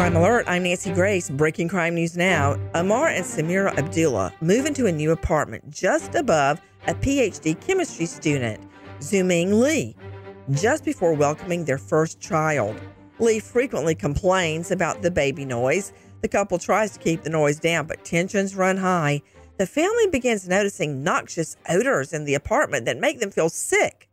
Crime mm-hmm. Alert, I'm Nancy Grace. Breaking crime news now. Amar and Samira Abdullah move into a new apartment just above a PhD chemistry student, Zuming Lee, just before welcoming their first child. Lee frequently complains about the baby noise. The couple tries to keep the noise down, but tensions run high. The family begins noticing noxious odors in the apartment that make them feel sick.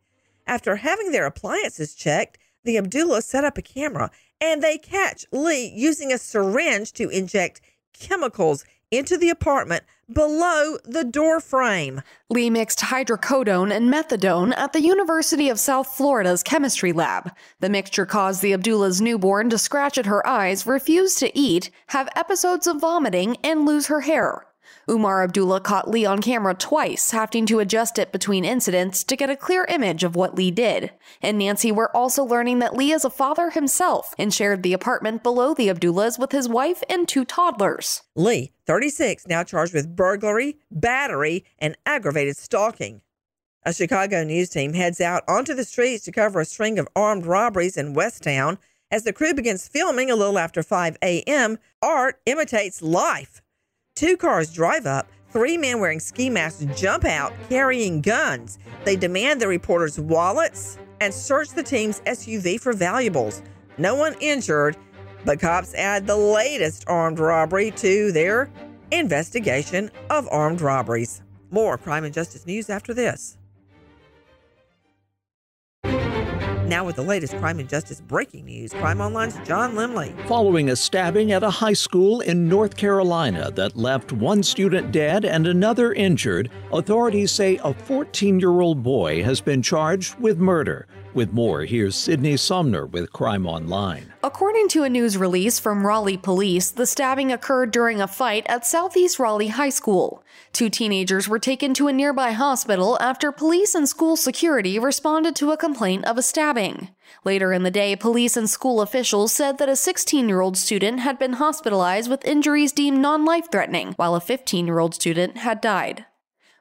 After having their appliances checked, the Abdullah set up a camera and they catch Lee using a syringe to inject chemicals into the apartment below the door frame. Lee mixed hydrocodone and methadone at the University of South Florida's chemistry lab. The mixture caused the Abdullah's newborn to scratch at her eyes, refuse to eat, have episodes of vomiting, and lose her hair. Umar Abdullah caught Lee on camera twice, having to adjust it between incidents to get a clear image of what Lee did. And Nancy were also learning that Lee is a father himself and shared the apartment below the Abdullahs with his wife and two toddlers. Lee, 36, now charged with burglary, battery, and aggravated stalking. A Chicago news team heads out onto the streets to cover a string of armed robberies in Westtown. As the crew begins filming a little after 5 a.m., art imitates life. Two cars drive up. Three men wearing ski masks jump out carrying guns. They demand the reporters' wallets and search the team's SUV for valuables. No one injured, but cops add the latest armed robbery to their investigation of armed robberies. More crime and justice news after this. Now, with the latest crime and justice breaking news, Crime Online's John Limley. Following a stabbing at a high school in North Carolina that left one student dead and another injured, authorities say a 14 year old boy has been charged with murder. With more, here's Sydney Sumner with Crime Online. According to a news release from Raleigh police, the stabbing occurred during a fight at Southeast Raleigh High School. Two teenagers were taken to a nearby hospital after police and school security responded to a complaint of a stabbing. Later in the day, police and school officials said that a 16 year old student had been hospitalized with injuries deemed non life threatening, while a 15 year old student had died.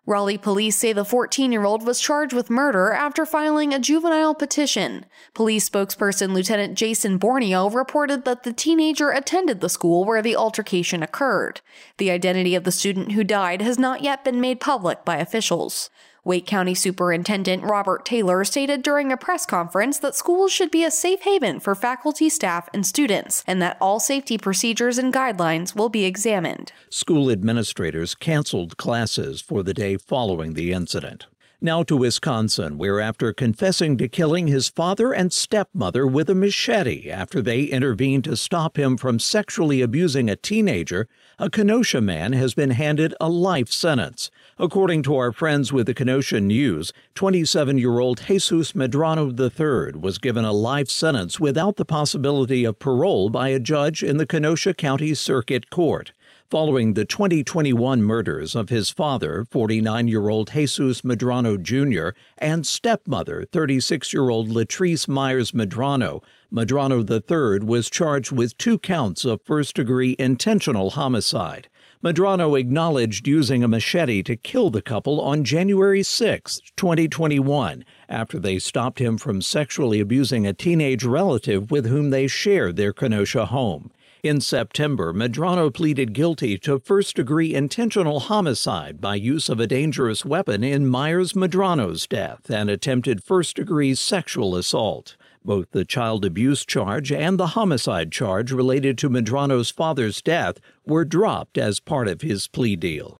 Raleigh police say the 14 year old was charged with murder after filing a juvenile petition. Police spokesperson Lieutenant Jason Borneo reported that the teenager attended the school where the altercation occurred. The identity of the student who died has not yet been made public by officials. Wake County Superintendent Robert Taylor stated during a press conference that schools should be a safe haven for faculty, staff, and students, and that all safety procedures and guidelines will be examined. School administrators canceled classes for the day following the incident. Now to Wisconsin, where after confessing to killing his father and stepmother with a machete after they intervened to stop him from sexually abusing a teenager, a Kenosha man has been handed a life sentence. According to our friends with the Kenosha News, 27 year old Jesus Medrano III was given a life sentence without the possibility of parole by a judge in the Kenosha County Circuit Court following the 2021 murders of his father, 49 year old Jesus Medrano Jr., and stepmother, 36 year old Latrice Myers Medrano. Medrano III was charged with two counts of first degree intentional homicide. Medrano acknowledged using a machete to kill the couple on January 6, 2021, after they stopped him from sexually abusing a teenage relative with whom they shared their Kenosha home. In September, Medrano pleaded guilty to first degree intentional homicide by use of a dangerous weapon in Myers Medrano's death and attempted first degree sexual assault. Both the child abuse charge and the homicide charge related to Medrano's father's death were dropped as part of his plea deal.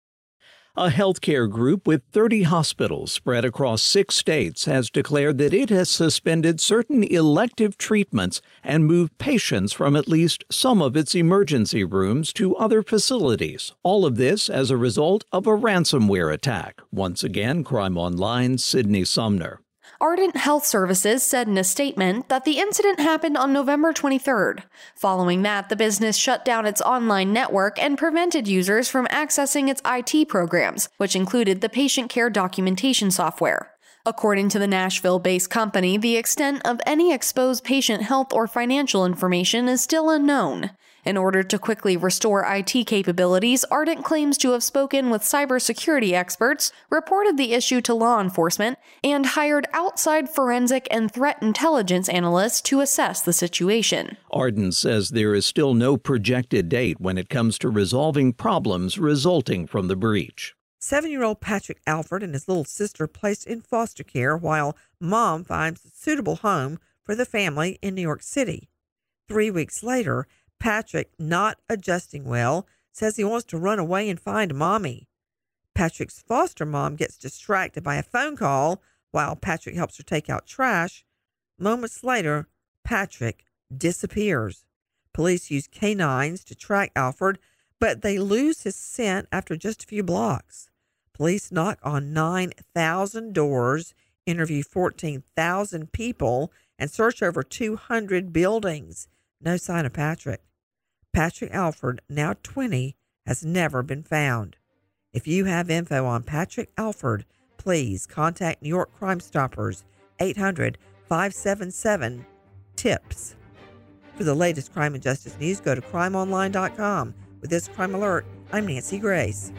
A healthcare group with 30 hospitals spread across six states has declared that it has suspended certain elective treatments and moved patients from at least some of its emergency rooms to other facilities. All of this as a result of a ransomware attack. Once again, Crime Online, Sydney Sumner. Ardent Health Services said in a statement that the incident happened on November 23rd. Following that, the business shut down its online network and prevented users from accessing its IT programs, which included the patient care documentation software. According to the Nashville based company, the extent of any exposed patient health or financial information is still unknown. In order to quickly restore IT capabilities, Ardent claims to have spoken with cybersecurity experts, reported the issue to law enforcement, and hired outside forensic and threat intelligence analysts to assess the situation. Ardent says there is still no projected date when it comes to resolving problems resulting from the breach. Seven year old Patrick Alford and his little sister placed in foster care while mom finds a suitable home for the family in New York City. Three weeks later, Patrick, not adjusting well, says he wants to run away and find mommy. Patrick's foster mom gets distracted by a phone call while Patrick helps her take out trash. Moments later, Patrick disappears. Police use canines to track Alford, but they lose his scent after just a few blocks. Police knock on 9,000 doors, interview 14,000 people, and search over 200 buildings. No sign of Patrick. Patrick Alford, now 20, has never been found. If you have info on Patrick Alford, please contact New York Crime Stoppers 800 577 TIPS. For the latest crime and justice news, go to crimeonline.com. With this crime alert, I'm Nancy Grace.